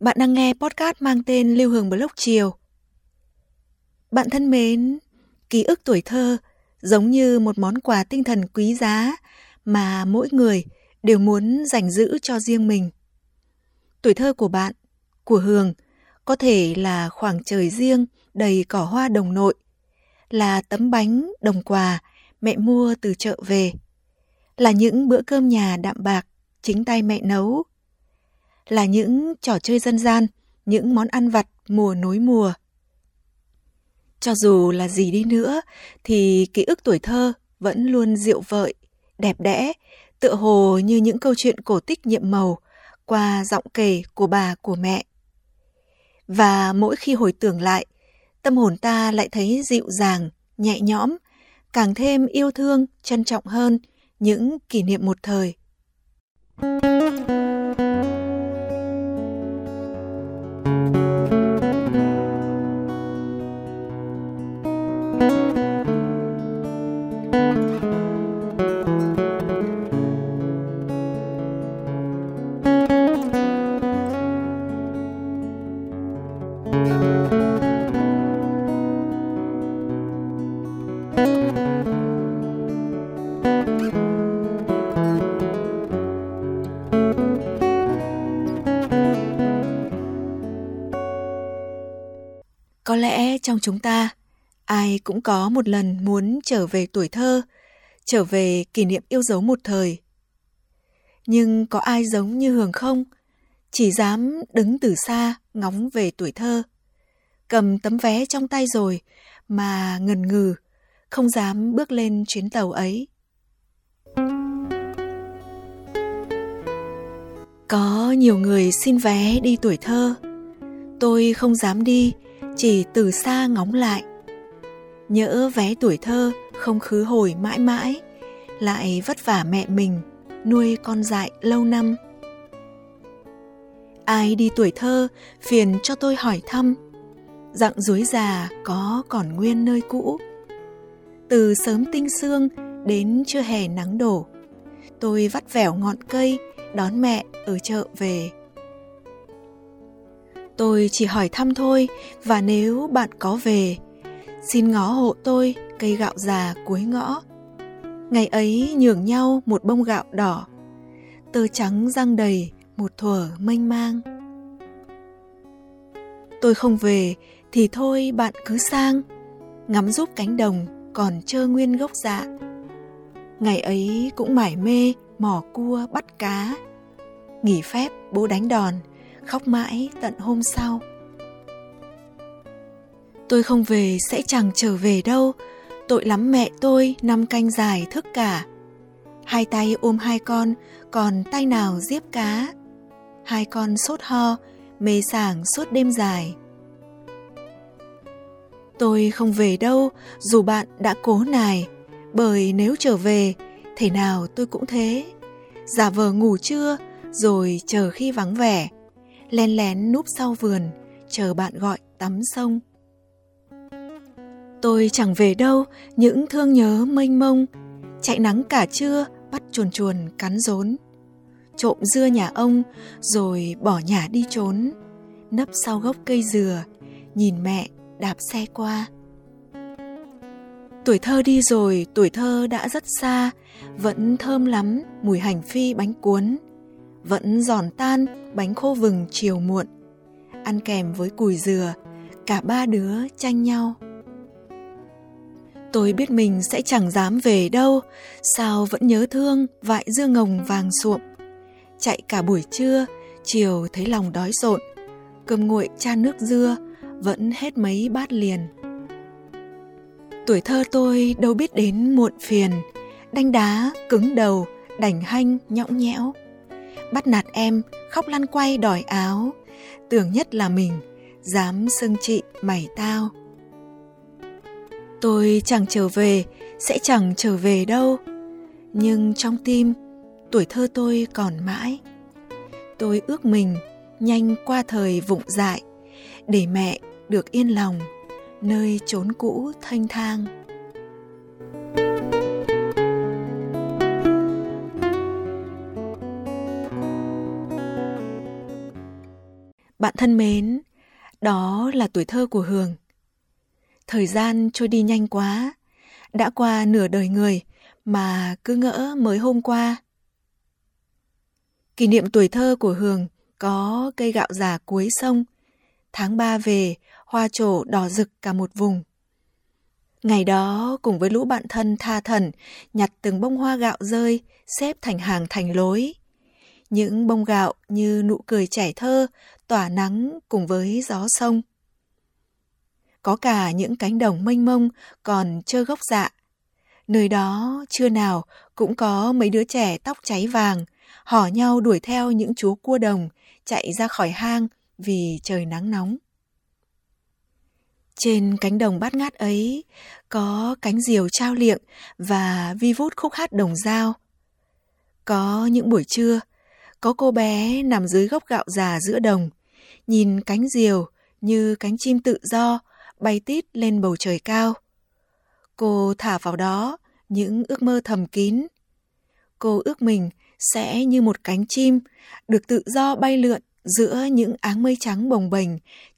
bạn đang nghe podcast mang tên Lưu Hương Blog Chiều. Bạn thân mến, ký ức tuổi thơ giống như một món quà tinh thần quý giá mà mỗi người đều muốn dành giữ cho riêng mình. Tuổi thơ của bạn, của Hương, có thể là khoảng trời riêng đầy cỏ hoa đồng nội, là tấm bánh đồng quà mẹ mua từ chợ về, là những bữa cơm nhà đạm bạc chính tay mẹ nấu là những trò chơi dân gian, những món ăn vặt mùa nối mùa. Cho dù là gì đi nữa thì ký ức tuổi thơ vẫn luôn dịu vợi, đẹp đẽ, tựa hồ như những câu chuyện cổ tích nhiệm màu qua giọng kể của bà của mẹ. Và mỗi khi hồi tưởng lại, tâm hồn ta lại thấy dịu dàng, nhẹ nhõm, càng thêm yêu thương, trân trọng hơn những kỷ niệm một thời. Thank you. Có lẽ trong chúng ta, ai cũng có một lần muốn trở về tuổi thơ, trở về kỷ niệm yêu dấu một thời. Nhưng có ai giống như Hường không? Chỉ dám đứng từ xa ngóng về tuổi thơ. Cầm tấm vé trong tay rồi mà ngần ngừ, không dám bước lên chuyến tàu ấy. Có nhiều người xin vé đi tuổi thơ. Tôi không dám đi chỉ từ xa ngóng lại. Nhỡ vé tuổi thơ không khứ hồi mãi mãi, lại vất vả mẹ mình nuôi con dại lâu năm. Ai đi tuổi thơ phiền cho tôi hỏi thăm dặng dối già có còn nguyên nơi cũ. Từ sớm tinh sương đến trưa hè nắng đổ, tôi vắt vẻo ngọn cây đón mẹ ở chợ về. Tôi chỉ hỏi thăm thôi và nếu bạn có về, xin ngó hộ tôi cây gạo già cuối ngõ. Ngày ấy nhường nhau một bông gạo đỏ, tơ trắng răng đầy một thuở mênh mang. Tôi không về thì thôi bạn cứ sang, ngắm giúp cánh đồng còn trơ nguyên gốc dạ. Ngày ấy cũng mải mê mò cua bắt cá. Nghỉ phép bố đánh đòn, khóc mãi tận hôm sau. Tôi không về sẽ chẳng trở về đâu. Tội lắm mẹ tôi, năm canh dài thức cả. Hai tay ôm hai con, còn tay nào giếp cá? Hai con sốt ho, mê sảng suốt đêm dài. Tôi không về đâu, dù bạn đã cố nài. Bởi nếu trở về thể nào tôi cũng thế. Giả vờ ngủ trưa, rồi chờ khi vắng vẻ len lén núp sau vườn, chờ bạn gọi tắm sông. Tôi chẳng về đâu, những thương nhớ mênh mông, chạy nắng cả trưa, bắt chuồn chuồn cắn rốn. Trộm dưa nhà ông, rồi bỏ nhà đi trốn, nấp sau gốc cây dừa, nhìn mẹ đạp xe qua. Tuổi thơ đi rồi, tuổi thơ đã rất xa, vẫn thơm lắm mùi hành phi bánh cuốn, vẫn giòn tan bánh khô vừng chiều muộn, ăn kèm với cùi dừa, cả ba đứa tranh nhau. Tôi biết mình sẽ chẳng dám về đâu, sao vẫn nhớ thương vại dưa ngồng vàng suộm. Chạy cả buổi trưa, chiều thấy lòng đói rộn. Cơm nguội chan nước dưa, vẫn hết mấy bát liền. Tuổi thơ tôi đâu biết đến muộn phiền đánh đá cứng đầu, đành hanh nhõng nhẽo bắt nạt em khóc lăn quay đòi áo tưởng nhất là mình dám xưng chị mày tao. Tôi chẳng trở về, sẽ chẳng trở về đâu. Nhưng trong tim, tuổi thơ tôi còn mãi. Tôi ước mình nhanh qua thời vụng dại, để mẹ được yên lòng nơi chốn cũ thanh thang. Bạn thân mến, đó là tuổi thơ của Hường. Thời gian trôi đi nhanh quá, đã qua nửa đời người mà cứ ngỡ mới hôm qua. Kỷ niệm tuổi thơ của Hường có cây gạo già cuối sông, tháng ba về, hoa trổ đỏ rực cả một vùng. Ngày đó, cùng với lũ bạn thân tha thần, nhặt từng bông hoa gạo rơi, xếp thành hàng thành lối. Những bông gạo như nụ cười trẻ thơ, tỏa nắng cùng với gió sông. Có cả những cánh đồng mênh mông còn trơ gốc dạ. Nơi đó trưa nào cũng có mấy đứa trẻ tóc cháy vàng, hò nhau đuổi theo những chú cua đồng chạy ra khỏi hang vì trời nắng nóng. Trên cánh đồng bát ngát ấy có cánh diều trao liệng và vi vút khúc hát đồng dao. Có những buổi trưa, có cô bé nằm dưới gốc gạo già giữa đồng, nhìn cánh diều như cánh chim tự do bay tít lên bầu trời cao. Cô thả vào đó những ước mơ thầm kín. Cô ước mình sẽ như một cánh chim được tự do bay lượn giữa những áng mây trắng bồng bềnh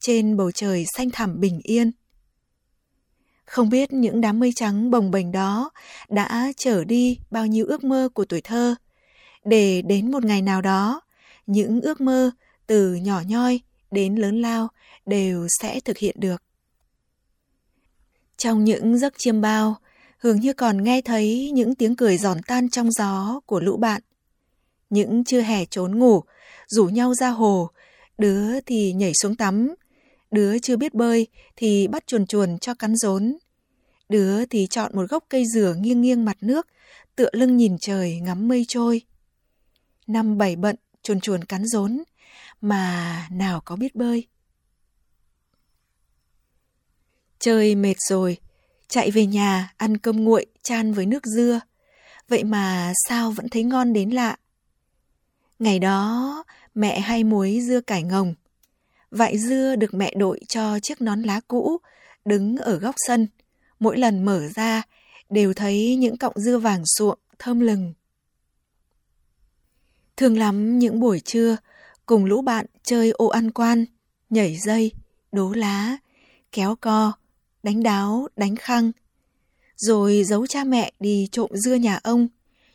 trên bầu trời xanh thẳm bình yên. Không biết những đám mây trắng bồng bềnh đó đã trở đi bao nhiêu ước mơ của tuổi thơ, để đến một ngày nào đó, những ước mơ từ nhỏ nhoi đến lớn lao đều sẽ thực hiện được. Trong những giấc chiêm bao, Hường như còn nghe thấy những tiếng cười giòn tan trong gió của lũ bạn. Những chưa hè trốn ngủ, rủ nhau ra hồ, đứa thì nhảy xuống tắm, đứa chưa biết bơi thì bắt chuồn chuồn cho cắn rốn. Đứa thì chọn một gốc cây dừa nghiêng nghiêng mặt nước, tựa lưng nhìn trời ngắm mây trôi. Năm bảy bận chuồn chuồn cắn rốn, mà nào có biết bơi. Chơi mệt rồi, chạy về nhà ăn cơm nguội chan với nước dưa. Vậy mà sao vẫn thấy ngon đến lạ. Ngày đó, mẹ hay muối dưa cải ngồng. Vại dưa được mẹ đội cho chiếc nón lá cũ, đứng ở góc sân. Mỗi lần mở ra, đều thấy những cọng dưa vàng suộm, thơm lừng. Thường lắm những buổi trưa, cùng lũ bạn chơi ô ăn quan, nhảy dây, đố lá, kéo co, đánh đáo, đánh khăng. Rồi giấu cha mẹ đi trộm dưa nhà ông,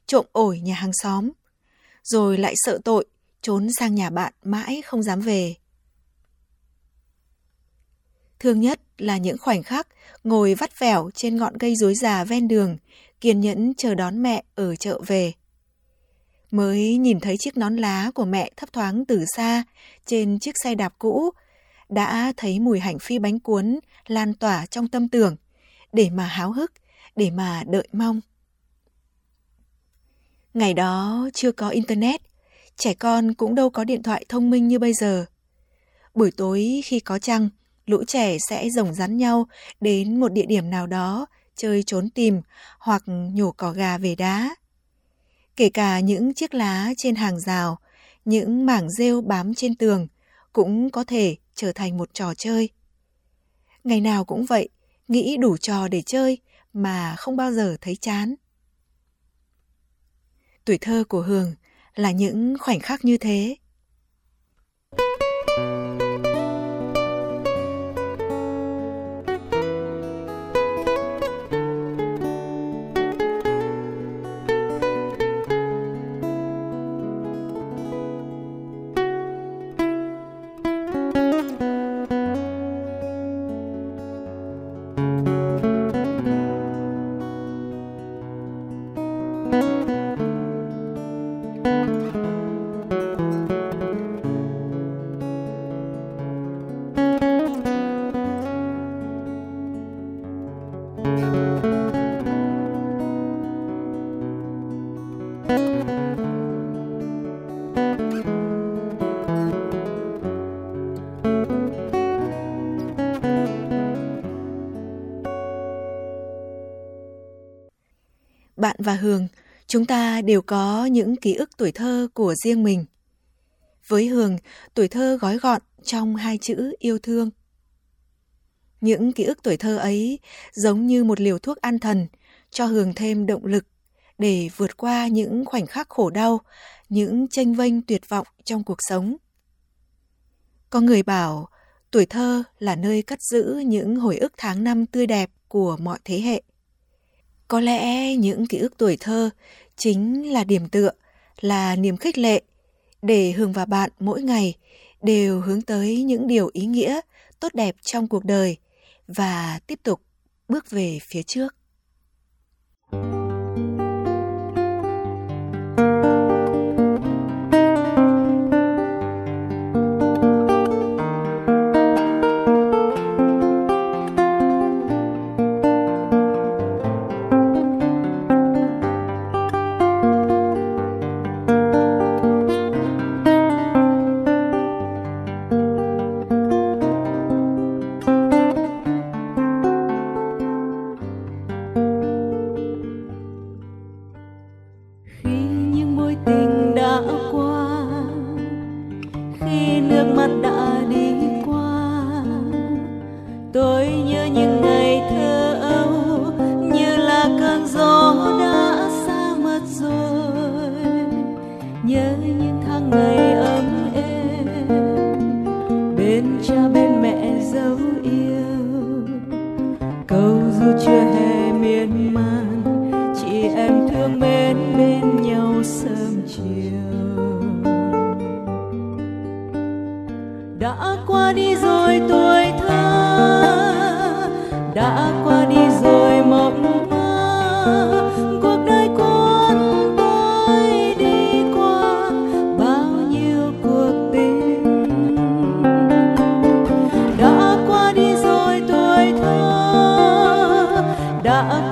trộm ổi nhà hàng xóm. Rồi lại sợ tội, trốn sang nhà bạn mãi không dám về. Thương nhất là những khoảnh khắc ngồi vắt vẻo trên ngọn cây dối già ven đường, kiên nhẫn chờ đón mẹ ở chợ về. Mới nhìn thấy chiếc nón lá của mẹ thấp thoáng từ xa trên chiếc xe đạp cũ, đã thấy mùi hành phi bánh cuốn lan tỏa trong tâm tưởng, để mà háo hức, để mà đợi mong. Ngày đó chưa có internet, trẻ con cũng đâu có điện thoại thông minh như bây giờ. Buổi tối khi có trăng, lũ trẻ sẽ rồng rắn nhau đến một địa điểm nào đó chơi trốn tìm hoặc nhổ cỏ gà về đá. Kể cả những chiếc lá trên hàng rào, những mảng rêu bám trên tường cũng có thể trở thành một trò chơi. Ngày nào cũng vậy, nghĩ đủ trò để chơi mà không bao giờ thấy chán. Tuổi thơ của Hường là những khoảnh khắc như thế. Hương, Hường, chúng ta đều có những ký ức tuổi thơ của riêng mình. Với Hường, tuổi thơ gói gọn trong hai chữ yêu thương. Những ký ức tuổi thơ ấy giống như một liều thuốc an thần, cho Hường thêm động lực để vượt qua những khoảnh khắc khổ đau, những tranh vênh tuyệt vọng trong cuộc sống. Có người bảo tuổi thơ là nơi cất giữ những hồi ức tháng năm tươi đẹp của mọi thế hệ. Có lẽ những ký ức tuổi thơ chính là điểm tựa, là niềm khích lệ để Hường và bạn mỗi ngày đều hướng tới những điều ý nghĩa, tốt đẹp trong cuộc đời và tiếp tục bước về phía trước. 路过。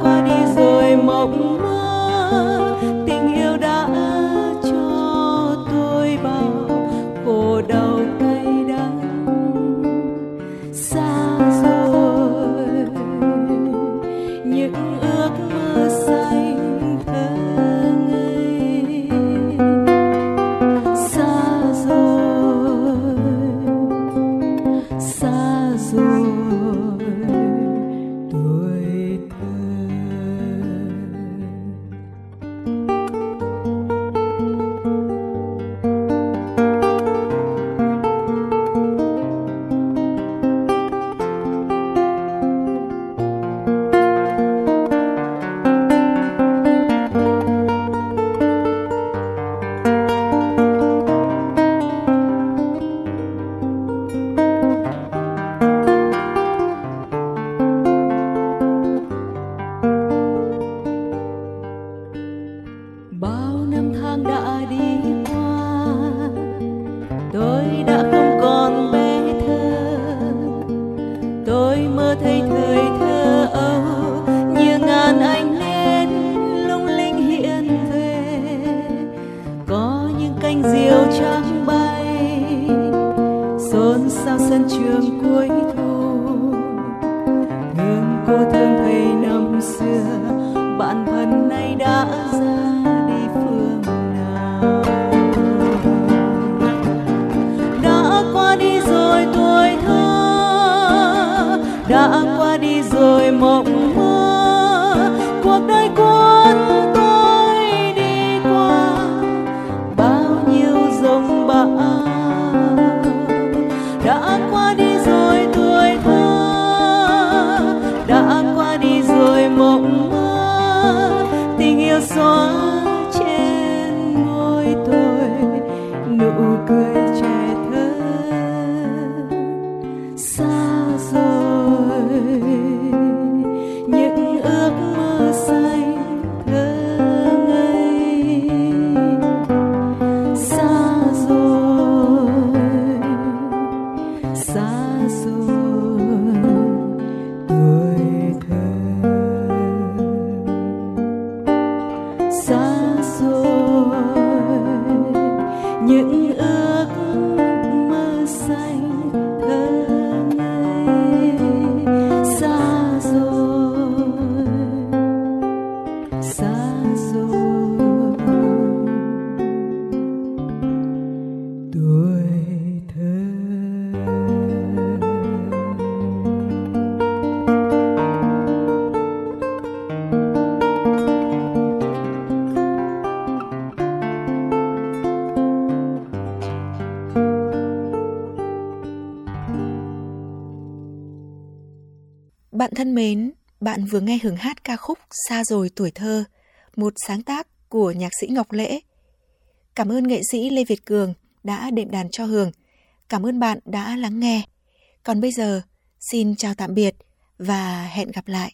qua đi rồi mộng mơ tình xa thân mến, bạn vừa nghe hưởng hát ca khúc Xa rồi tuổi thơ, một sáng tác của nhạc sĩ Ngọc Lễ. Cảm ơn nghệ sĩ Lê Việt Cường đã đệm đàn cho Hường. Cảm ơn bạn đã lắng nghe. Còn bây giờ, xin chào tạm biệt và hẹn gặp lại.